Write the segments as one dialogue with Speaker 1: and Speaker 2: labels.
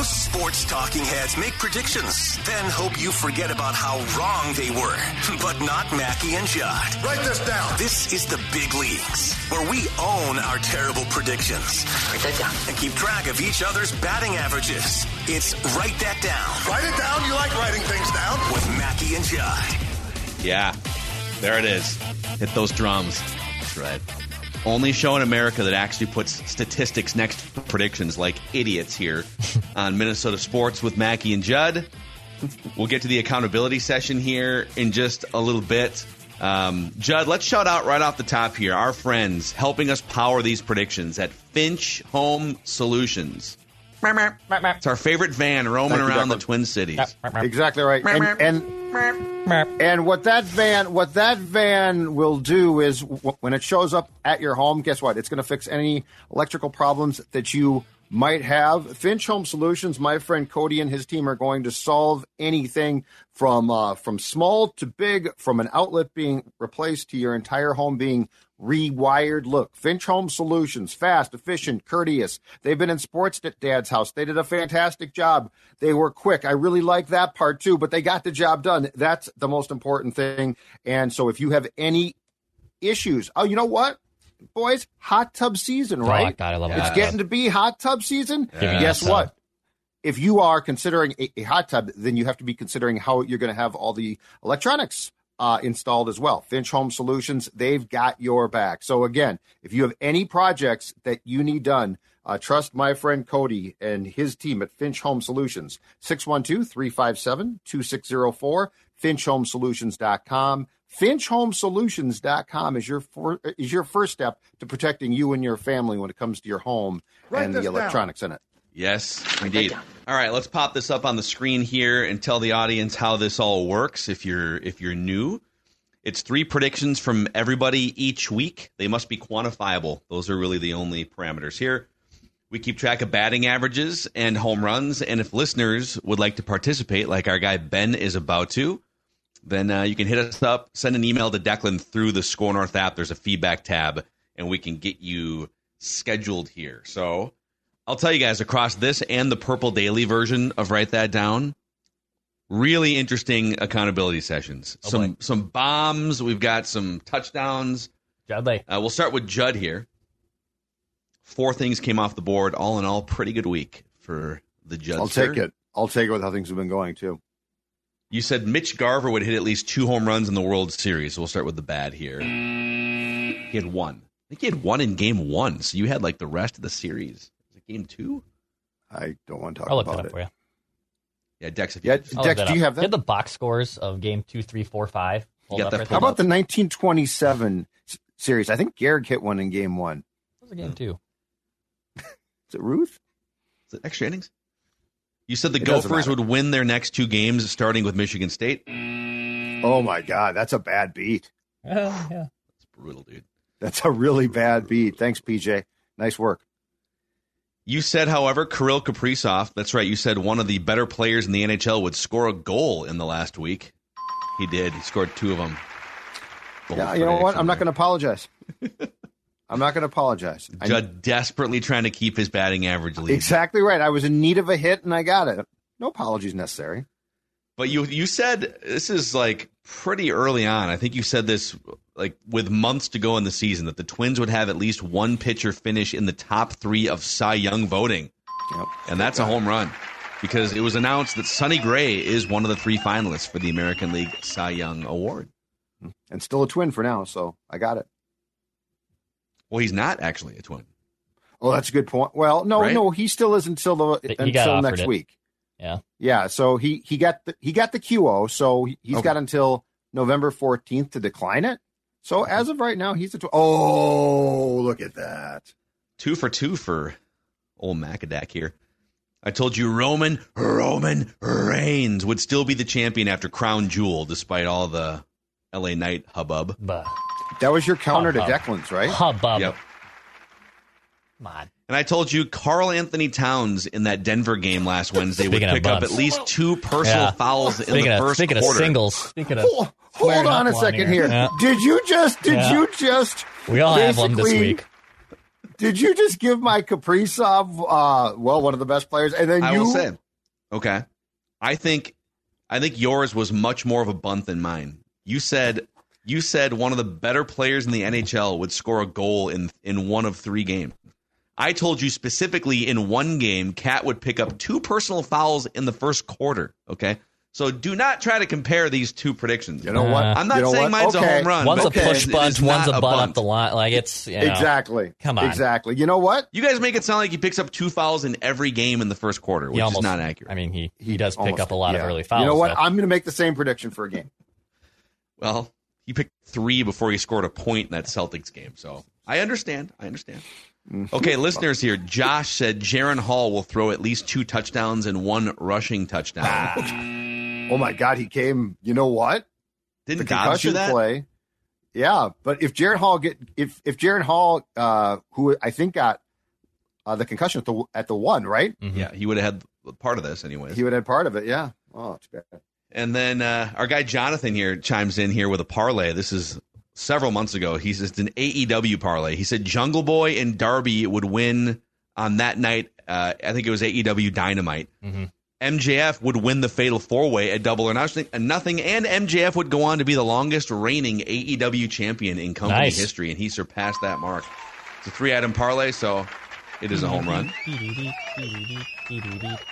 Speaker 1: Most sports talking heads make predictions, then hope you forget about how wrong they were. But not Mackey and Judd. Write this down. This is the big leagues, where we own our terrible predictions. Write that down. And keep track of each other's batting averages. It's Write That Down. Write it down. You like writing things down. With Mackey and Judd.
Speaker 2: Yeah, there it is. Hit those drums. That's right. Only show in America that actually puts statistics next to predictions like idiots here on Minnesota Sports with Mackey and Judd. We'll get to the accountability session here in just a little bit. Um, Judd, let's shout out right off the top here our friends helping us power these predictions at Finch Home Solutions. It's our favorite van roaming
Speaker 3: Thank you,
Speaker 2: around the Twin Cities.
Speaker 3: Exactly right. And, and and what that van what that van will do is w- when it shows up at your home, guess what? It's going to fix any electrical problems that you might have. Finch Home Solutions, my friend Cody and his team are going to solve anything from uh, from small to big, from an outlet being replaced to your entire home being rewired. Look, Finch Home Solutions, fast, efficient, courteous. They've been in sports at Dad's house. They did a fantastic job. They were quick. I really like that part too, but they got the job done. That's the most important thing. And so if you have any issues, oh, you know what? Boys, hot tub season,
Speaker 4: Oh,
Speaker 3: right?
Speaker 4: God, I love
Speaker 3: it's
Speaker 4: hot
Speaker 3: getting to be hot tub season.
Speaker 4: A
Speaker 3: Guess
Speaker 4: tub.
Speaker 3: what? If you are considering a, a hot tub, then you have to be considering how you're going to have all the electronics uh, installed as well. Finch Home Solutions, they've got your back. So again, if you have any projects that you need done, uh, trust my friend Cody and his team at Finch Home Solutions. 612-357-2604, finchhomesolutions.com. Finchhomesolutions.com is your for, is your first step to protecting you and your family when it comes to your home
Speaker 2: Write
Speaker 3: and the
Speaker 2: down.
Speaker 3: electronics in it.
Speaker 2: Yes, indeed. All right, let's pop this up on the screen here and tell the audience how this all works. If you're if you're new, it's three predictions from everybody each week. They must be quantifiable. Those are really the only parameters here. We keep track of batting averages and home runs, and if listeners would like to participate, like our guy Ben is about to, then uh, you can hit us up, send an email to Declan through the SKOR North app. There's a feedback tab, and we can get you scheduled here. So I'll tell you guys across this and the Purple Daily version of Write That Down, really interesting accountability sessions.
Speaker 4: Oh,
Speaker 2: some some bombs. We've got some touchdowns.
Speaker 4: Judley.
Speaker 2: Uh, we'll start with Judd here. Four things came off the board. All in all, pretty good week for the Judd.
Speaker 3: I'll take it. I'll take it with how things have been going too.
Speaker 2: You said Mitch Garver would hit at least two home runs in the World Series. We'll start with the bad here. He had one. I think he had one in game one. So you had like the rest of the series. Was it game two?
Speaker 3: I don't want to talk about it.
Speaker 4: I'll look
Speaker 3: about
Speaker 4: that up
Speaker 3: it.
Speaker 4: for you.
Speaker 2: Yeah, Dex. If
Speaker 3: Yeah,
Speaker 2: you
Speaker 4: I'll
Speaker 3: Dex,
Speaker 4: look
Speaker 3: do you
Speaker 4: up.
Speaker 3: have that?
Speaker 4: Get the box scores of game two, three, four, five. pulled
Speaker 2: got
Speaker 4: up
Speaker 2: that
Speaker 4: right
Speaker 3: How
Speaker 4: there.
Speaker 3: about the 1927 s- series? I think Garver hit one in game one.
Speaker 4: What was the game two?
Speaker 3: Is it Ruth?
Speaker 2: Is it extra innings? You said the
Speaker 3: It doesn't
Speaker 2: Gophers
Speaker 3: matter.
Speaker 2: would win their next two games, starting with Michigan State.
Speaker 3: Oh my God, that's a bad beat.
Speaker 4: Uh, yeah.
Speaker 2: It's brutal, dude.
Speaker 3: That's a really bad beat. Thanks, PJ. Nice work.
Speaker 2: You said, however, Kirill Kaprizov. That's right. You said one of the better players in the NHL would score a goal in the last week. He did. He scored two of them.
Speaker 3: Yeah, you know what? I'm not going to apologize. I'm not going to apologize.
Speaker 2: Judd desperately trying to keep his batting average lead.
Speaker 3: exactly right. I was in need of a hit and I got it. No apologies necessary.
Speaker 2: But you you said this is like pretty early on. I think you said this like with months to go in the season that the Twins would have at least one pitcher finish in the top three of Cy Young voting,
Speaker 3: Yep.
Speaker 2: and that's a home run because it was announced that Sonny Gray is one of the three finalists for the American League Cy Young Award. Mm-hmm.
Speaker 3: And still a twin for now, so I got it.
Speaker 2: Well, he's not actually a twin.
Speaker 3: Oh, that's a good point. Well, no,
Speaker 2: Right?
Speaker 3: no, he still is until the
Speaker 4: He
Speaker 3: until
Speaker 4: offered
Speaker 3: next
Speaker 4: it.
Speaker 3: week.
Speaker 4: Yeah.
Speaker 3: Yeah, so he he got the he got the QO, so he- he's
Speaker 2: Okay.
Speaker 3: got until November 14th to decline it. So as of right now, he's a tw- Oh, look at that.
Speaker 2: Two for two for old Macadac here. I told you Roman Roman Reigns would still be the champion after Crown Jewel, despite all the LA Knight hubbub.
Speaker 4: But
Speaker 3: That was your counter to Declan's, right?
Speaker 4: hubbub.
Speaker 2: Yep.
Speaker 4: Come on.
Speaker 2: And I told you Karl-Anthony Towns in that Denver game last Wednesday would pick up at least two personal
Speaker 4: Yeah.
Speaker 2: fouls in
Speaker 4: Speaking
Speaker 2: the
Speaker 4: of
Speaker 2: first
Speaker 4: speaking
Speaker 2: quarter.
Speaker 4: of singles, speaking of
Speaker 3: Hold, hold on a
Speaker 4: second one
Speaker 3: second here.
Speaker 4: Yeah.
Speaker 3: Did you just did
Speaker 4: Yeah.
Speaker 3: you just
Speaker 4: We all have one this
Speaker 3: basically-
Speaker 4: week.
Speaker 3: Did you just give my Kaprizov uh well one of the best players and then
Speaker 2: I
Speaker 3: you
Speaker 2: will say, okay, I think, I think yours was much more of a bunt than mine. You said, you said one of the better players in the NHL would score a goal in in one of three games. I told you specifically in one game, Cat would pick up two personal fouls in the first quarter. Okay. So do not try to compare these two predictions.
Speaker 3: You know what?
Speaker 4: Uh,
Speaker 2: I'm not
Speaker 3: You know
Speaker 2: saying
Speaker 3: what?
Speaker 2: mine's a
Speaker 3: Okay.
Speaker 2: home run.
Speaker 4: One's
Speaker 2: but
Speaker 4: a push
Speaker 2: it is
Speaker 4: bunt, one's
Speaker 2: not
Speaker 4: a bunt up
Speaker 2: bunt.
Speaker 4: the line. Like it's you know,
Speaker 3: Exactly.
Speaker 4: Come on.
Speaker 3: Exactly. You know what?
Speaker 2: You guys make it sound like he picks up two fouls in every game in the first quarter,
Speaker 4: he
Speaker 2: which
Speaker 4: almost,
Speaker 2: is not accurate.
Speaker 4: I mean, he he does pick
Speaker 3: Almost-
Speaker 4: up a lot of early fouls.
Speaker 3: You know what?
Speaker 4: but-
Speaker 3: I'm going to make the same prediction for a game.
Speaker 2: well, he picked three before he scored a point in that Celtics game. So I understand. I understand.
Speaker 3: Mm-hmm.
Speaker 2: Okay, listeners here. Josh said Jaren Hall will throw at least two touchdowns and one rushing touchdown.
Speaker 3: Oh my God, he came. You know what?
Speaker 2: Didn't
Speaker 3: the
Speaker 2: Dobbs do
Speaker 3: concussion
Speaker 2: that?
Speaker 3: play. Yeah, but if Jaren Hall get if if Jaren Hall, uh, who I think got uh, the concussion at the at the one, right?
Speaker 4: Mhm.
Speaker 2: Yeah, he would have had part of this anyway.
Speaker 3: He would have had part of it. Yeah. Oh, it's bad.
Speaker 2: And then uh, our guy Jonathan here chimes in here with a parlay. This is several months ago. He says it's an AEW parlay. He said Jungle Boy and Darby would win on that night. Uh, I think it was AEW Dynamite.
Speaker 4: Mhm.
Speaker 2: MJF would win the Fatal Four Way at Double or Nothing, and nothing, and MJF would go on to be the longest reigning AEW champion in company
Speaker 4: Nice.
Speaker 2: history, and he surpassed that mark. It's a three item parlay, so it is a home run.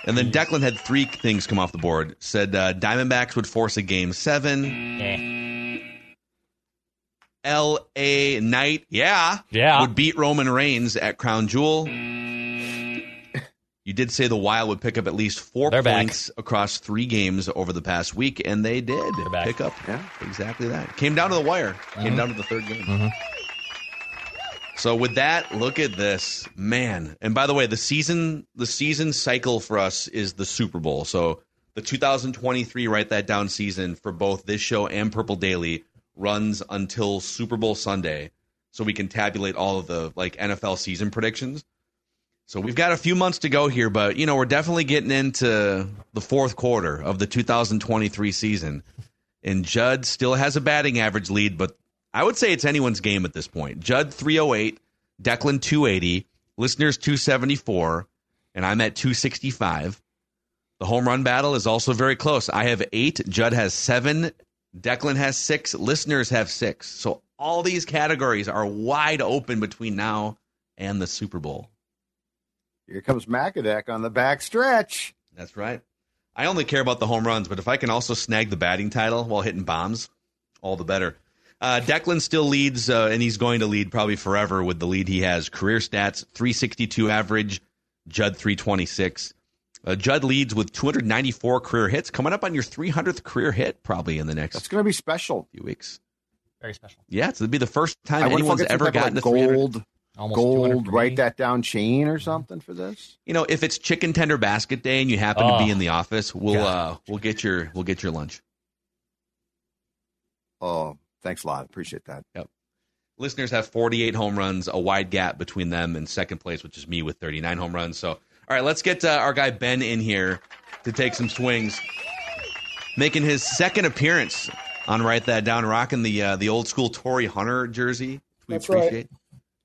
Speaker 2: And then Declan had three things come off the board. Said uh, Diamondbacks would force a game seven.
Speaker 4: Eh.
Speaker 2: L.A. Knight, yeah,
Speaker 4: Yeah.
Speaker 2: would beat Roman Reigns at Crown Jewel. You did say the Wild would pick up at least 4
Speaker 4: They're back.
Speaker 2: points across three games over the past week, and they did
Speaker 4: back.
Speaker 2: pick up
Speaker 3: Yeah.
Speaker 2: exactly that. Came down to the wire. Came
Speaker 4: Mhm.
Speaker 2: down to the third game.
Speaker 4: Mhm.
Speaker 2: So with that, look at this, man. And by the way, the season the season cycle for us is the Super Bowl. So the 2023 write that down season for both this show and Purple Daily runs until Super Bowl Sunday, so we can tabulate all of the like NFL season predictions. So we've got a few months to go here, but you know we're definitely getting into the fourth quarter of the 2023 season, and Judd still has a batting average lead, but I would say it's anyone's game at this point. Judd 308, Declan 280, listeners 274, and I'm at 265. The home run battle is also very close. I have eight, Judd has seven, Declan has six, listeners have six. So all these categories are wide open between now and the Super Bowl.
Speaker 3: Here comes Macadac on the back stretch.
Speaker 2: That's right. I only care about the home runs, but if I can also snag the batting title while hitting bombs, all the better. Uh, Declan still leads, uh, and he's going to lead probably forever with the lead he has. Career stats 362 average, Judd 326. Uh, Judd leads with 294 career hits, coming up on your 300th career hit probably in the next
Speaker 3: That's going to be special.
Speaker 2: few weeks.
Speaker 4: Very special.
Speaker 2: Yeah, it's, it'll be the first time
Speaker 3: I wonder if I'll
Speaker 2: anyone's ever gotten
Speaker 3: like,
Speaker 2: to 300.
Speaker 3: gold,
Speaker 4: Almost
Speaker 3: gold.
Speaker 4: 200
Speaker 3: Write that down chain or something for this.
Speaker 2: You know, if it's chicken tender basket day and you happen
Speaker 4: Oh,
Speaker 2: to be in the office, we'll
Speaker 4: God.
Speaker 2: uh, we'll get your we'll get your lunch.
Speaker 3: Oh, thanks a lot. Appreciate that. Yep.
Speaker 2: Listeners have 48 home runs, a wide gap between them and second place, which is me with 39 home runs. So, all right, let's get uh, our guy Ben in here to take some swings, making his second appearance on Write That Down, rocking the uh, the old school Torii Hunter jersey. We
Speaker 5: That's right.
Speaker 2: appreciate.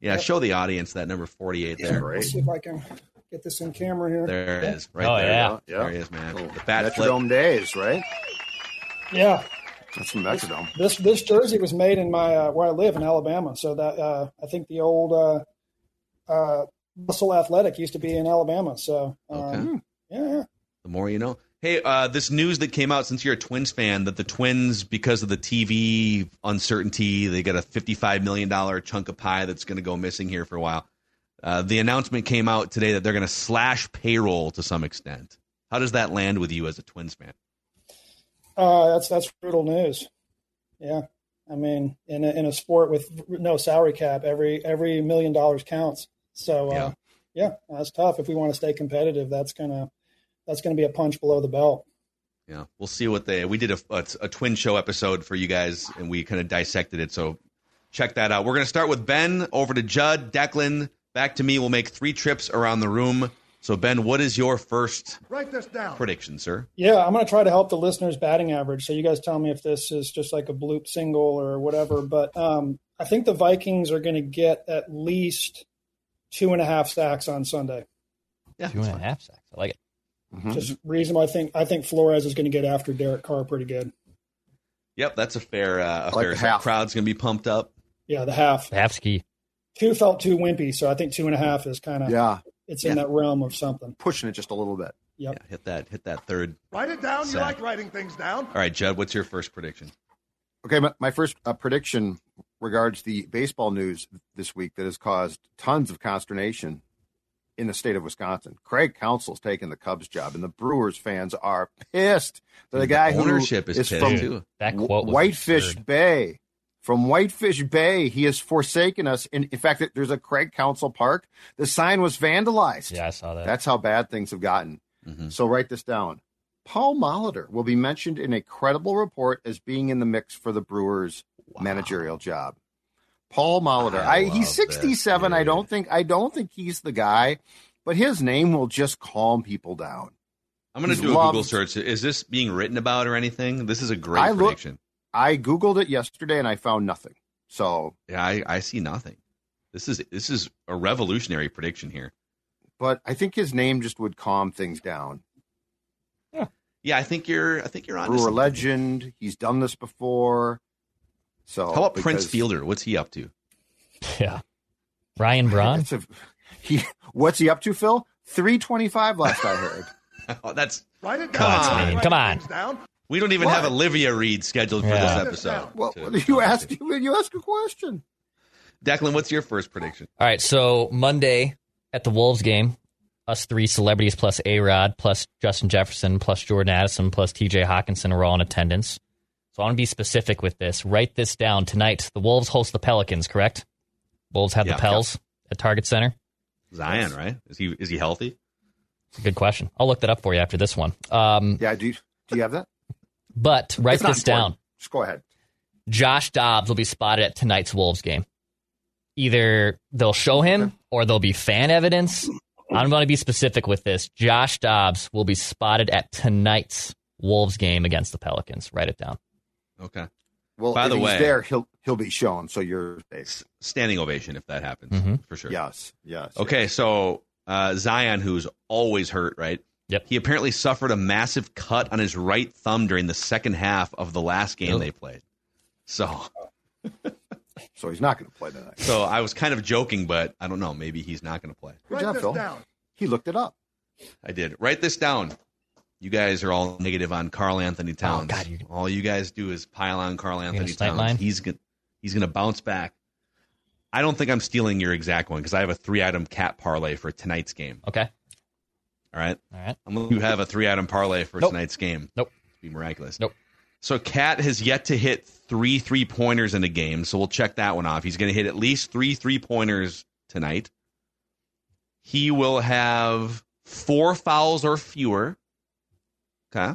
Speaker 2: Yeah, show the audience that number 48 there.
Speaker 5: Let's see if I can get this in camera here.
Speaker 2: There it is, right
Speaker 4: Oh,
Speaker 2: there.
Speaker 4: yeah.
Speaker 2: There he is, man. The bat flip.
Speaker 3: Metrodome days, right?
Speaker 5: Yeah,
Speaker 3: That's from Metrodome.
Speaker 5: this this jersey was made in my uh, where I live in Alabama. So that uh, I think the old uh, uh, Russell Athletic used to be in Alabama. So um,
Speaker 2: Okay.
Speaker 5: yeah, yeah.
Speaker 2: The more you know. Hey, uh, this news that came out since you're a Twins fan that the Twins, because of the TV uncertainty, they got a $55 million chunk of pie that's going to go missing here for a while. Uh, the announcement came out today that they're going to slash payroll to some extent. How does that land with you as a Twins fan?
Speaker 5: Uh, that's that's brutal news. Yeah, I mean, in a, in a sport with no salary cap, every every million dollars counts. So uh, yeah. that's tough. If we want to stay competitive, that's gonna that's gonna be a punch below the belt.
Speaker 2: Yeah, we'll see what they. We did a, a, a twin show episode for you guys, and we kind of dissected it. So check that out. We're going to start with Ben, over to Judd, Declan, back to me. We'll make three trips around the room. So Ben, what is your first
Speaker 6: Write this down.
Speaker 2: prediction, sir?
Speaker 5: Yeah, I'm going to try to help the listeners' batting average. So you guys tell me if this is just like a bloop single or whatever. But um, I think the Vikings are going to get at least two and a half sacks on Sunday.
Speaker 2: Yeah,
Speaker 4: Two and a half sacks. I like it.
Speaker 3: Mm-hmm.
Speaker 5: Just reasonable. I think I think Flores is going to get after Derek Carr pretty good.
Speaker 2: Yep, that's a fair, uh, a
Speaker 3: like
Speaker 2: fair
Speaker 3: the half.
Speaker 2: Crowd's going to be pumped up.
Speaker 5: Yeah, the half.
Speaker 4: The half ski.
Speaker 5: Two felt too wimpy, so I think two and a half is kind of
Speaker 3: Yeah,
Speaker 5: it's in that realm of something.
Speaker 3: pushing it just a little bit.
Speaker 5: Yep.
Speaker 2: Yeah, hit that, hit that third.
Speaker 6: Write it down. You like writing things down.
Speaker 2: All right, Judd, what's your first prediction?
Speaker 3: Okay, my, my first uh, prediction regards the baseball news this week that has caused tons of consternation in the state of Wisconsin. Craig Counsell's taking the Cubs job, and the Brewers fans are pissed. The,
Speaker 2: The
Speaker 3: guy who
Speaker 2: ownership
Speaker 3: who
Speaker 2: is
Speaker 3: is
Speaker 2: pissed,
Speaker 3: from
Speaker 2: too.
Speaker 4: That quote was
Speaker 3: Whitefish
Speaker 4: absurd.
Speaker 3: Bay. From Whitefish Bay, he has forsaken us. In, in fact, there's a Craig Counsell Park. The sign was vandalized.
Speaker 4: Yeah, I saw that.
Speaker 3: That's how bad things have gotten.
Speaker 2: Mhm.
Speaker 3: So write this down. Paul Molitor will be mentioned in a credible report as being in the mix for the Brewers managerial job. Paul Molitor.
Speaker 2: I
Speaker 3: I, he's 67. I don't think I don't think he's the guy, but his name will just calm people down.
Speaker 2: I'm going to do a Google search. Is this being written about or anything? This is a great
Speaker 3: I look-
Speaker 2: prediction.
Speaker 3: I googled it yesterday and I found nothing. So,
Speaker 2: Yeah, I, I see nothing. This is this is a revolutionary prediction here.
Speaker 3: but I think his name just would calm things down.
Speaker 2: Yeah, I think you're I think you're on.
Speaker 3: Brewer legend. He's done this before. So
Speaker 2: How about Prince Fielder? What's he up to?
Speaker 4: Yeah. Ryan Braun.
Speaker 3: A, he, what's he up to, Phil? Three twenty-five last I heard.
Speaker 2: Oh, that's
Speaker 6: Write it
Speaker 2: Come
Speaker 6: down.
Speaker 2: on,
Speaker 6: Write
Speaker 4: come on.
Speaker 6: down.
Speaker 2: we don't even
Speaker 3: What?
Speaker 2: have Olivia Reed scheduled for this episode.
Speaker 3: Well,
Speaker 2: to-
Speaker 3: you asked you, you ask a question.
Speaker 2: Declan, what's your first prediction?
Speaker 4: All right, so Monday at the Wolves game, us three celebrities plus A Rod, plus Justin Jefferson, plus Jordan Addison, plus TJ Hockenson are all in attendance. So I want to be specific with this. Write this down tonight. The Wolves host the Pelicans, correct? Wolves have
Speaker 2: Yeah.
Speaker 4: the Pels at Target Center.
Speaker 2: Zion, right? Is he is he healthy?
Speaker 4: It's a good question. I'll look that up for you after this one. Um,
Speaker 3: Yeah, do you, do you have that?
Speaker 4: but write
Speaker 3: It's not
Speaker 4: this down.
Speaker 3: Just go ahead.
Speaker 4: Josh Dobbs will be spotted at tonight's Wolves game. Either they'll show him or there'll be fan evidence. I'm going to be specific with this. Josh Dobbs will be spotted at tonight's Wolves game against the Pelicans. Write it down.
Speaker 2: Okay.
Speaker 3: Well,
Speaker 2: By
Speaker 3: if
Speaker 2: the
Speaker 3: he's
Speaker 2: way-
Speaker 3: there, he'll he'll be shown. So you're
Speaker 2: S- Standing ovation if that happens
Speaker 4: Mhm.
Speaker 2: for sure.
Speaker 3: yes, yes.
Speaker 2: Okay, so uh, Zion, who's always hurt, right?
Speaker 4: Yep.
Speaker 2: He apparently suffered a massive cut on his right thumb during the second half of the last game
Speaker 4: Ugh.
Speaker 2: they played. So,
Speaker 3: So he's not going to play tonight.
Speaker 2: so I was kind of joking, but I don't know. Maybe he's not going to play.
Speaker 3: Good
Speaker 6: Write
Speaker 3: job,
Speaker 6: this
Speaker 3: Phil.
Speaker 6: down.
Speaker 3: He looked it up.
Speaker 2: I did. Write this down. You guys are all negative on Carl Anthony oh, Towns.
Speaker 4: God, you-
Speaker 2: all you guys do is pile on
Speaker 4: Karl-Anthony
Speaker 2: Towns.
Speaker 4: mine?
Speaker 2: He's gonna he's gonna bounce back. I don't think I'm stealing your exact one because I have a three item cat parlay for tonight's game.
Speaker 4: Okay.
Speaker 2: All right.
Speaker 4: All right.
Speaker 2: You have a three item parlay for
Speaker 4: Nope.
Speaker 2: tonight's game.
Speaker 4: Nope.
Speaker 2: Be miraculous.
Speaker 4: Nope.
Speaker 2: So Cat has yet to hit three three pointers in a game, so we'll check that one off. He's going to hit at least three three pointers tonight. He will have four fouls or fewer. Okay.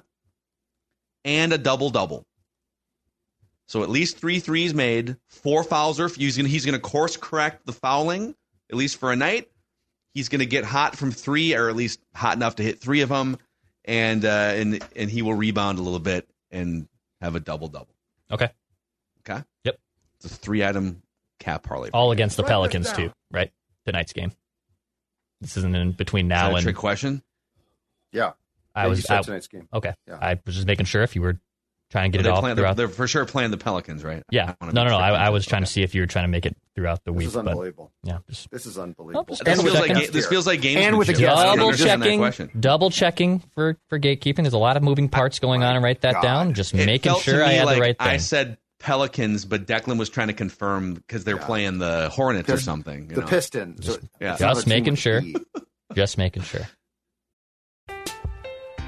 Speaker 2: And a double double. So at least three threes made, four fouls or he's going he's going to course correct the fouling at least for a night. He's going to get hot from three, or at least hot enough to hit three of them, and uh, and and he will rebound a little bit and have a double double.
Speaker 4: Okay.
Speaker 2: Okay.
Speaker 4: Yep.
Speaker 2: It's a three item cap parlay.
Speaker 4: All against the Pelicans too, right? Tonight's game. This isn't in between
Speaker 2: Is
Speaker 4: now
Speaker 2: that a
Speaker 4: and
Speaker 2: trick question?
Speaker 3: Yeah.
Speaker 4: I
Speaker 3: Yeah,
Speaker 4: was
Speaker 3: said
Speaker 4: I-
Speaker 3: tonight's game.
Speaker 4: Okay.
Speaker 3: Yeah.
Speaker 4: I was just making sure if you were trying to get
Speaker 2: they're
Speaker 4: it off
Speaker 2: playing,
Speaker 4: throughout.
Speaker 2: they're, they're for sure playing the Pelicans, right?
Speaker 4: yeah.
Speaker 2: I
Speaker 4: No, no, no.
Speaker 2: sure.
Speaker 4: I, I was trying to see if you were trying to make it throughout the
Speaker 3: This
Speaker 4: week.
Speaker 3: is
Speaker 4: but
Speaker 3: unbelievable.
Speaker 4: yeah, just
Speaker 3: This is unbelievable.
Speaker 4: just
Speaker 2: This feels like
Speaker 4: checking.
Speaker 2: this feels like
Speaker 3: And with the
Speaker 2: I don't
Speaker 3: guest.
Speaker 4: double checking, double checking for for gatekeeping. There's a lot of moving parts going on, and write that
Speaker 3: God.
Speaker 4: down. Just
Speaker 2: It
Speaker 4: making sure I had
Speaker 2: like
Speaker 4: the right thing.
Speaker 2: I said Pelicans, but Declan was trying to confirm because they're
Speaker 3: Yeah.
Speaker 2: playing the Hornets or something. you
Speaker 3: The
Speaker 2: know?
Speaker 3: Pistons. So
Speaker 2: Yeah.
Speaker 4: Just making sure. Just making sure.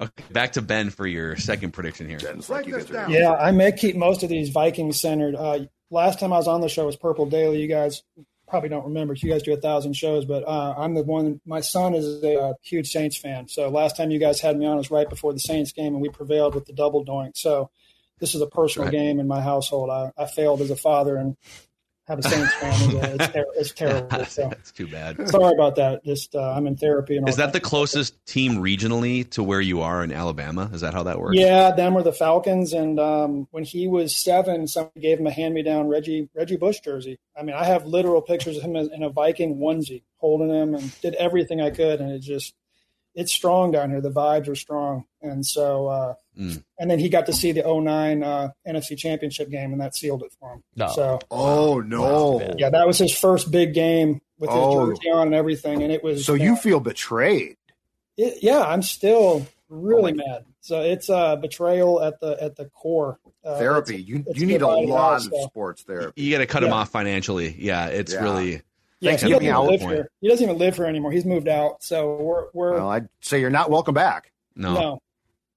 Speaker 2: Okay, back to Ben for your second prediction here.
Speaker 5: Yeah, I may keep most of these Vikings centered. Uh, last time I was on the show was Purple Daily. You guys probably don't remember. You guys do a thousand shows, but uh, I'm the one. My son is a uh, huge Saints fan. So last time you guys had me on was right before the Saints game, and we prevailed with the double doink. So this is a personal
Speaker 2: Right.
Speaker 5: game in my household. I, I failed as a father and have a Saints fan. It's, ter- it's terrible. So
Speaker 2: That's too bad.
Speaker 5: sorry about that. Just uh, I'm in therapy and all
Speaker 2: Is that the closest team regionally to where you are in Alabama? Is that how that works?
Speaker 5: Yeah, them were the Falcons, and um, when he was seven, somebody gave him a hand-me-down Reggie Reggie Bush jersey. I mean, I have literal pictures of him in a Viking onesie, holding him, and did everything I could, and it just it's strong down here. The vibes are strong, and so uh,
Speaker 2: Mm.
Speaker 5: and then he got to see the 09 uh, NFC Championship game, and that sealed it for him.
Speaker 4: No.
Speaker 5: So
Speaker 3: Oh no!
Speaker 5: yeah, that was his first big game with his
Speaker 3: Oh.
Speaker 5: jersey on and everything, and it was
Speaker 3: So you feel betrayed?
Speaker 5: it, yeah, I'm still really
Speaker 3: Oh
Speaker 5: mad. So it's uh, betrayal at the at the core. Uh,
Speaker 3: Therapy.
Speaker 5: it's-
Speaker 3: You
Speaker 5: it's
Speaker 3: you need a lot
Speaker 5: out,
Speaker 3: of
Speaker 5: so-
Speaker 3: sports therapy.
Speaker 2: You got to cut him off financially. Yeah, it's
Speaker 3: Yeah.
Speaker 2: really.
Speaker 5: Yeah, he doesn't even live
Speaker 3: point.
Speaker 5: here. He doesn't even live here anymore. He's moved out. So we're we're
Speaker 3: Well, I'd say you're not welcome back.
Speaker 2: No.
Speaker 5: no,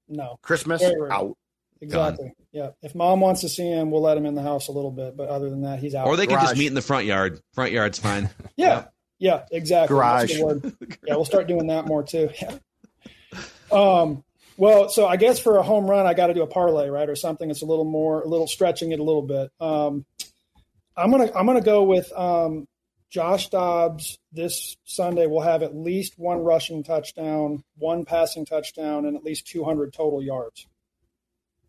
Speaker 5: no,
Speaker 3: Christmas
Speaker 5: Very
Speaker 3: out.
Speaker 5: exactly. Yeah, if mom wants to see him, we'll let him in the house a little bit. But other than that, he's out.
Speaker 2: Or they can just meet in the front yard. Front yard's fine.
Speaker 5: Yeah, yeah, exactly.
Speaker 3: Garage.
Speaker 5: word. Yeah, we'll start doing that more too. Yeah. Um. Well, so I guess for a home run, I got to do a parlay, right, or something It's a little more, a little stretching it a little bit. Um, I'm gonna, I'm gonna go with um, Josh Dobbs this Sunday. Will have at least one rushing touchdown, one passing touchdown, and at least 200 total yards.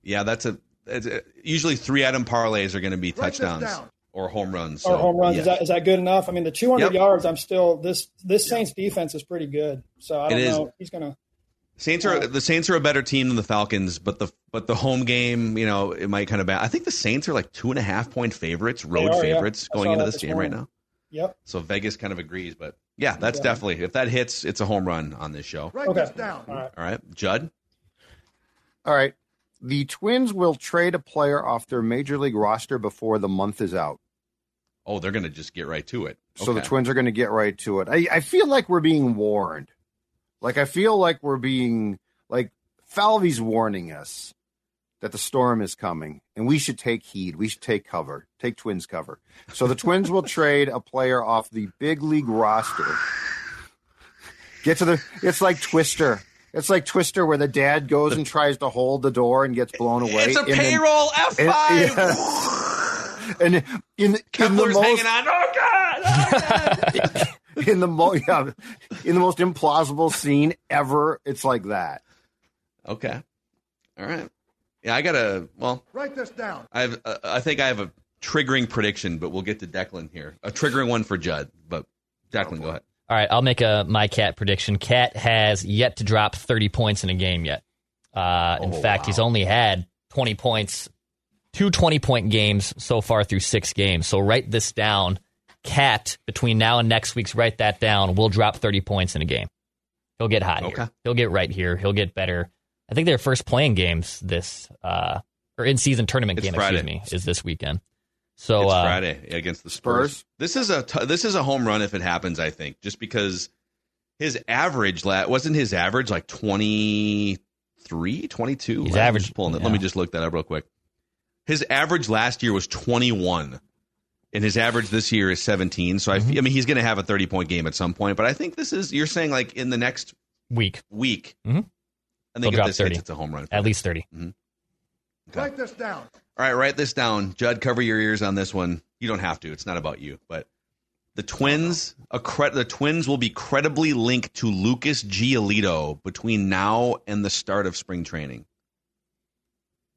Speaker 2: Yeah, that's a. It's a usually three item parlays are going to be touchdowns or home runs.
Speaker 5: or home runs.
Speaker 2: yeah.
Speaker 5: Is that is that good enough? I mean, the 200
Speaker 2: Yep.
Speaker 5: yards. I'm still this this Saints defense is pretty good. So I don't
Speaker 2: is.
Speaker 5: know. He's gonna.
Speaker 2: Saints are the Saints are a better team than the Falcons, but the but the home game, you know, it might kind of bad. I think the Saints are like two and a half point favorites, road
Speaker 5: are,
Speaker 2: favorites
Speaker 5: I
Speaker 2: going into this
Speaker 5: this
Speaker 2: game right now.
Speaker 5: Yep.
Speaker 2: So Vegas kind of agrees, but yeah, that's
Speaker 5: Yeah.
Speaker 2: definitely if that hits, it's a home run on this show.
Speaker 5: Right, okay. All right.
Speaker 2: All right, Judd.
Speaker 3: All right. The Twins will trade a player off their major league roster before the month is out.
Speaker 2: Oh, they're going to just get right to it.
Speaker 3: So the Twins are going to get right to it. I, I feel like we're being warned. Like I feel like we're being like Falvey's warning us that the storm is coming and we should take heed. We should take cover. Take Twins cover. So the Twins will trade a player off the big league roster Get to the. It's like Twister. It's like Twister, where the dad goes and tries to hold the door and gets blown away.
Speaker 2: It's a payroll F
Speaker 3: and-
Speaker 2: five.
Speaker 3: yeah. And in in the most
Speaker 2: hanging on. Oh God! Oh, God.
Speaker 3: in the mo- yeah, in the most implausible scene ever, it's like that.
Speaker 2: okay. All right. Yeah, I got to. Well,
Speaker 3: Write this down.
Speaker 2: I have. Uh, I think I have a triggering prediction, but we'll get to Declan here. A triggering one for Judd, but Declan, go ahead.
Speaker 4: All right, I'll make a my cat prediction. Cat has yet to drop 30 points in a game yet. Uh, in
Speaker 2: Oh,
Speaker 4: fact, he's only had 20 points, two 20 point games so far through six games. So write this down. Cat, between now and next week's, write that down. Will drop 30 points in a game. He'll get hot
Speaker 2: Okay.
Speaker 4: here. He'll get right here. He'll get better. I think their first playing games this, uh, or in season tournament
Speaker 2: It's
Speaker 4: game,
Speaker 2: Friday.
Speaker 4: excuse me, is this weekend. So
Speaker 2: it's
Speaker 4: uh,
Speaker 2: Friday against the Spurs.
Speaker 3: Spurs?
Speaker 2: This is a t- this is a home run if it happens. I think just because his average la- wasn't his average like 23, 22?
Speaker 4: He's
Speaker 2: I'm
Speaker 4: average-
Speaker 2: just pulling it.
Speaker 4: yeah.
Speaker 2: Let me just look that up real quick. His average last year was 21, and his average this year is 17. So I,
Speaker 4: Mm-hmm.
Speaker 2: fe- I mean, he's going to have a 30 point game at some point. But I think this is you're saying like in the next
Speaker 4: week,
Speaker 2: week.
Speaker 4: Mhm.
Speaker 2: I
Speaker 4: He'll
Speaker 2: think if
Speaker 4: drop
Speaker 2: this
Speaker 4: 30.
Speaker 2: hits, it's a home run.
Speaker 4: at
Speaker 2: him.
Speaker 4: least 30. Mm-hmm.
Speaker 3: Write this down.
Speaker 2: All right, write this down. Judd, cover your ears on this one. You don't have to. It's not about you. But the Twins, a cre- the Twins will be credibly linked to Lucas Giolito between now and the start of spring training.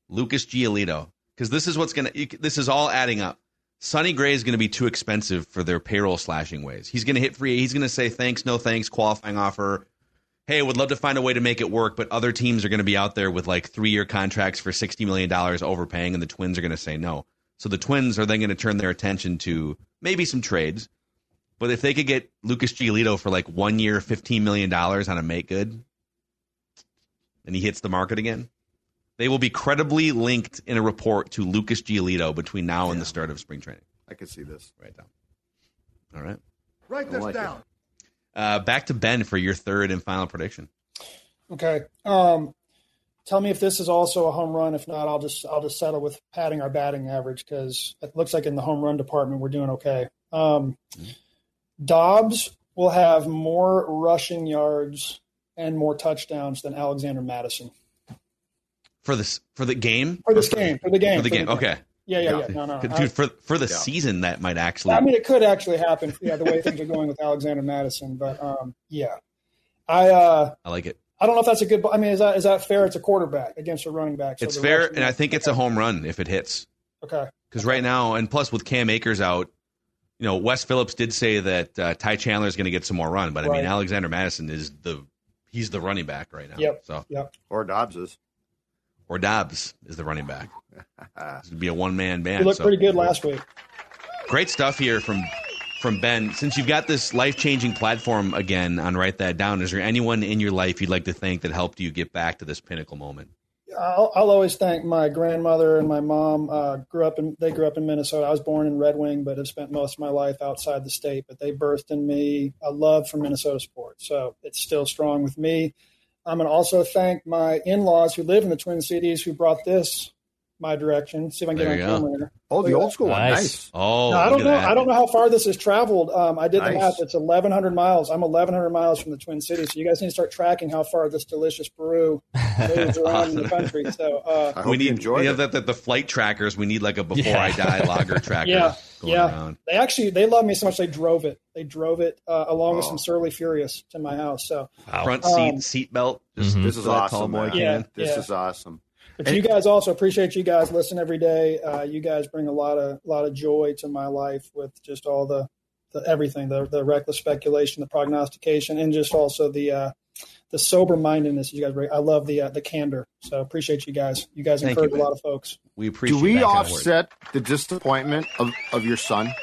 Speaker 2: Lucas Giolito, because this is what's gonna. This is all adding up. Sonny Gray is going to be too expensive for their payroll slashing ways. He's going to hit free. He's going to say thanks, no thanks, qualifying offer. Hey, I would love to find a way to make it work, but other teams are going to be out there with like three year contracts for $60 million overpaying, and the Twins are going to say no. So the Twins are then going to turn their attention to maybe some trades. But if they could get Lucas Giolito for like one year, $15 million on a make good, and he hits the market again, they will be credibly linked in a report to Lucas Giolito between now and the start of spring training.
Speaker 3: I can see this.
Speaker 2: Right down. All right.
Speaker 3: Write
Speaker 2: this down. Uh, back to Ben for your third and final prediction.
Speaker 5: Okay. Um, tell me if this is also a home run. If not, I'll just I'll just settle with padding our batting average because it looks like in the home run department we're doing okay. Um, Dobbs will have more rushing yards and more touchdowns than Alexander Mattison
Speaker 2: For this for the game?
Speaker 5: for this game. For the game.
Speaker 2: For the game. Okay.
Speaker 5: Yeah, yeah, yeah. No, no.
Speaker 2: Dude,
Speaker 5: I-
Speaker 2: for for the
Speaker 5: Yeah.
Speaker 2: season that might actually
Speaker 5: I mean, it could actually happen. Yeah, the way things are going with Alexander Mattison, but um, yeah, I uh,
Speaker 2: I like it.
Speaker 5: I don't know if that's a good. I mean, is that is that fair? It's a quarterback against a running back. so
Speaker 2: It's fair, and I think it's a home run if it hits.
Speaker 5: Okay.
Speaker 2: Because right now, and plus with Cam Akers out, you know, Wes Phillips did say that uh, Ty Chandler is going to get some more run, but I
Speaker 5: Right.
Speaker 2: mean, Alexander Mattison is the he's the running back right now.
Speaker 5: Yep.
Speaker 2: So
Speaker 5: Yep.
Speaker 3: Or Dobbs is.
Speaker 2: Or Dobbs is the running back. It's gonna be a one man band.
Speaker 5: He
Speaker 2: band.
Speaker 5: looked
Speaker 2: so.
Speaker 5: pretty good last week.
Speaker 2: Great stuff here from from Ben. Since you've got this life changing platform again on Write That Down, is there anyone in your life you'd like to thank that helped you get back to this pinnacle moment?
Speaker 5: I'll, I'll always thank my grandmother and my mom. Uh, grew up in they grew up in Minnesota. I was born in Red Wing, but have spent most of my life outside the state. But they birthed in me a love for Minnesota sports, so it's still strong with me. I'm going to also thank my in-laws who live in the Twin Cities who brought this my direction. See if I can get
Speaker 2: There
Speaker 5: on
Speaker 2: you go.
Speaker 5: camera here.
Speaker 3: Oh, the old
Speaker 5: that.
Speaker 3: school one.
Speaker 4: Nice.
Speaker 3: Nice.
Speaker 2: Oh,
Speaker 5: No, I don't know.
Speaker 2: that.
Speaker 5: I don't know how far this has traveled. Um, I did
Speaker 3: Nice.
Speaker 5: the math. It's 1,100 miles. I'm 1,100 miles from the Twin Cities. So you guys need to start tracking how far this delicious brew moves around in the country. So uh,
Speaker 2: we need
Speaker 3: enjoyed
Speaker 2: we
Speaker 3: it.
Speaker 2: have that, that the flight trackers. We need like a before
Speaker 4: Yeah.
Speaker 2: I die logger tracker
Speaker 5: yeah,
Speaker 2: going
Speaker 5: yeah.
Speaker 2: around.
Speaker 5: They actually they love me so much they drove it. They drove it uh, along with
Speaker 3: Oh.
Speaker 5: some Surly Furious to my house. So
Speaker 2: Front
Speaker 5: Um,
Speaker 2: seat seat belt. Just
Speaker 4: Mhm.
Speaker 3: This is
Speaker 2: so tall
Speaker 3: awesome.
Speaker 2: boy
Speaker 3: man.
Speaker 5: Yeah,
Speaker 2: can.
Speaker 3: This
Speaker 5: yeah.
Speaker 3: is awesome.
Speaker 5: But you guys also appreciate you guys listen every day. Uh, you guys bring a lot of lot of joy to my life with just all the, the everything the the reckless speculation, the prognostication, and just also the uh, the sober mindedness. You guys, bring. I love the uh, the candor. So appreciate you guys. You guys
Speaker 2: Thank
Speaker 5: encourage
Speaker 2: you,
Speaker 5: a lot of folks.
Speaker 2: We appreciate.
Speaker 3: Do we
Speaker 2: that kind of
Speaker 3: offset the disappointment of, of your son?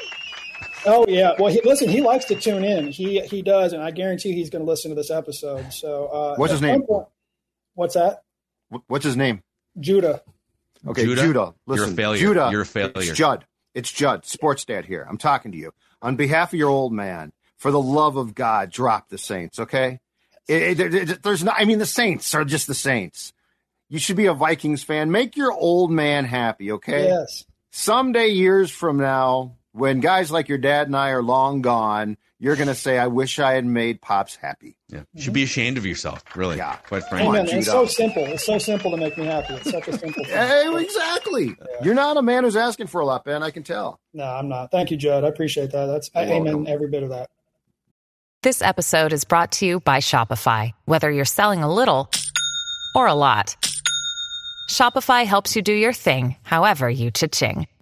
Speaker 5: Oh yeah. Well, he, listen, he likes to tune in. He he does, and I guarantee he's going to listen to this episode. So uh,
Speaker 3: What's his name?
Speaker 5: point- what's that?
Speaker 3: What's his name?
Speaker 5: Judah.
Speaker 3: Okay,
Speaker 2: Judah?
Speaker 3: Judah.
Speaker 2: You're a
Speaker 3: listen,
Speaker 2: failure.
Speaker 3: Judah.
Speaker 2: You're a failure.
Speaker 3: It's Judd. It's Judd, sports dad here. I'm talking to you on behalf of your old man. For the love of God, drop the Saints. Okay, It- it- it- there's not. I mean, the Saints are just the Saints. You should be a Vikings fan. Make your old man happy. Okay.
Speaker 5: Yes.
Speaker 3: Someday, years from now, when guys like your dad and I are long gone, you're going to say, I wish I had made Pops happy.
Speaker 2: Yeah. You should be ashamed of yourself, really.
Speaker 3: Yeah.
Speaker 2: Quite frankly.
Speaker 5: Amen. It's so simple. It's so simple to make me happy. It's such a simple thing.
Speaker 3: Hey, exactly. You're not a man who's asking for a lot, Ben. I can tell.
Speaker 5: No, I'm not. Thank you, Judd. I appreciate that. That's I
Speaker 3: You're
Speaker 5: amen
Speaker 3: welcome.
Speaker 5: every bit of that.
Speaker 7: This episode is brought to you by Shopify. Whether you're selling a little or a lot, Shopify helps you do your thing, however you cha-ching.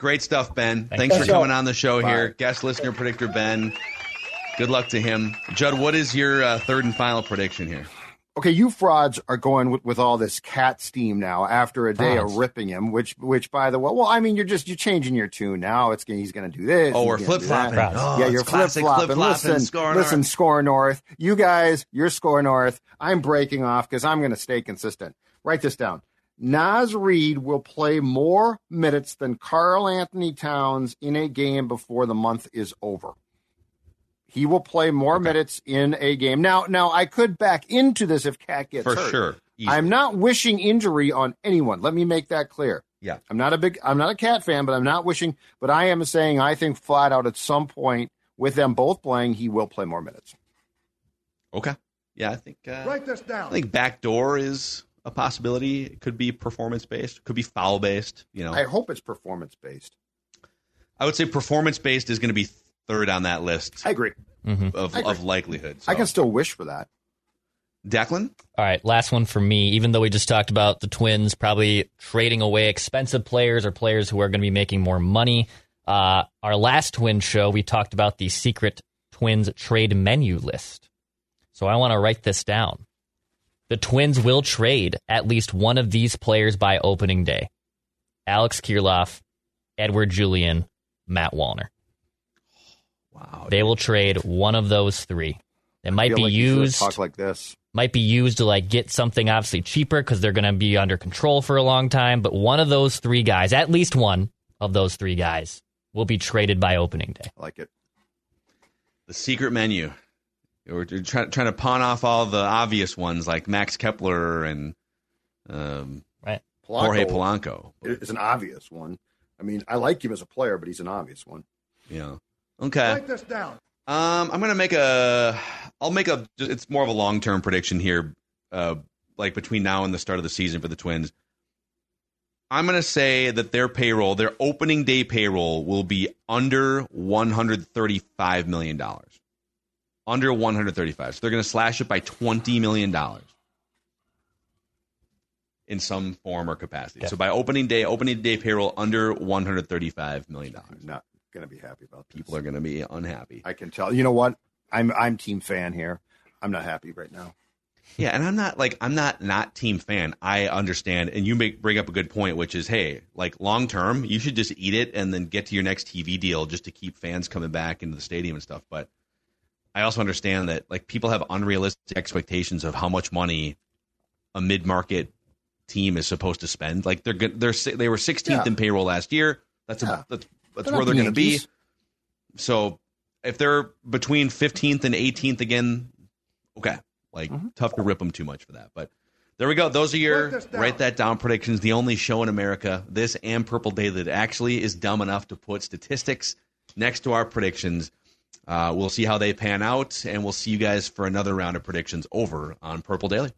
Speaker 2: Great stuff, Ben.
Speaker 4: Thank
Speaker 2: Thanks
Speaker 5: you.
Speaker 2: for coming on the show
Speaker 3: Bye.
Speaker 2: here. Guest listener predictor Ben. Good luck to him. Judd, what is your uh, third and final prediction here?
Speaker 3: Okay, you frauds are going with, with all this cat steam now after a day
Speaker 4: Frauds.
Speaker 3: of ripping him. Which, which, by the way, well, I mean, you're just you're changing your tune now. It's he's going to do this.
Speaker 2: Oh, we're flip flopping. Oh,
Speaker 3: yeah, you're flip flopping.
Speaker 2: flip-flopping,
Speaker 3: Listen,
Speaker 2: score
Speaker 3: listen,
Speaker 2: north.
Speaker 3: SKOR North. You guys, you're SKOR North. I'm breaking off because I'm going to stay consistent. Write this down. Naz Reid will play more minutes than Karl-Anthony Towns in a game before the month is over. He will play more minutes in a game. Now, now I could back into this if Cat gets
Speaker 2: For
Speaker 3: hurt.
Speaker 2: sure. Easy.
Speaker 3: I'm not wishing injury on anyone. Let me make that clear.
Speaker 2: Yeah.
Speaker 3: I'm not a big I'm not a cat fan, but I'm not wishing but I am saying I think flat out at some point with them both playing, he will play more minutes.
Speaker 2: Okay. Yeah, I think. Uh,
Speaker 3: Write this down.
Speaker 2: I think backdoor is a possibility. It could be performance based. Could be foul based. You know,
Speaker 3: I hope it's performance based.
Speaker 2: I would say performance based is going to be third on that list
Speaker 3: I agree.
Speaker 2: of,
Speaker 3: I agree.
Speaker 2: of likelihood.
Speaker 3: I can still wish for that.
Speaker 2: Declan.
Speaker 4: All right, last one for me. Even though we just talked about the Twins probably trading away expensive players or players who are going to be making more money, uh, our last Twins show, we talked about the secret Twins trade menu list. So I want to write this down. The Twins will trade at least one of these players by opening day Alex Kirilloff, Edouard Julien, Matt Wallner.
Speaker 2: Wow.
Speaker 4: They will trade one of those three. It might
Speaker 3: Feel
Speaker 4: be
Speaker 3: like you
Speaker 4: used
Speaker 3: talk like this.
Speaker 4: might be used to like get something obviously cheaper because they're going to be under control for a long time. But one of those three guys, at least one of those three guys, will be traded by opening day.
Speaker 3: I like it.
Speaker 2: The secret menu. We're trying, trying to pawn off all the obvious ones like Max Kepler and um,
Speaker 4: Right.
Speaker 2: Jorge Polanco.
Speaker 3: is an obvious one. I mean, I like him as a player, but he's an obvious one.
Speaker 2: Yeah. Okay.
Speaker 3: this down.
Speaker 2: Um, I'm gonna make a. I'll make a. It's more of a long term prediction here. Uh, like between now and the start of the season for the Twins. I'm gonna say that their payroll, their opening day payroll, will be under 135 million dollars. Under 135. So they're gonna slash it by 20 million dollars. In some form or capacity. So by opening day, opening day payroll under 135 million dollars.
Speaker 3: Not going to be happy about this.
Speaker 2: People are going to be unhappy.
Speaker 3: I can tell. You know what? I'm I'm team fan here. I'm not happy right now.
Speaker 2: Yeah, and I'm not like I'm not not team fan. I understand, and you make bring up a good point, which is, hey, like long term, you should just eat it and then get to your next TV deal just to keep fans coming back into the stadium and stuff. But I also understand that like people have unrealistic expectations of how much money a mid market team is supposed to spend. Like they're good, they're they were 16th
Speaker 3: Yeah.
Speaker 2: in payroll last year. That's
Speaker 3: Yeah.
Speaker 2: a, that's that's
Speaker 3: They're
Speaker 2: where they're going to be. So if they're between 15th and 18th again, okay. Like
Speaker 3: Mm-hmm.
Speaker 2: tough to rip them too much for that. But there we go. Those are your write, that down predictions. The only show in America, this and Purple Day, that actually is dumb enough to put statistics next to our predictions. Uh, we'll see how they pan out, and we'll see you guys for another round of predictions over on Purple Daily.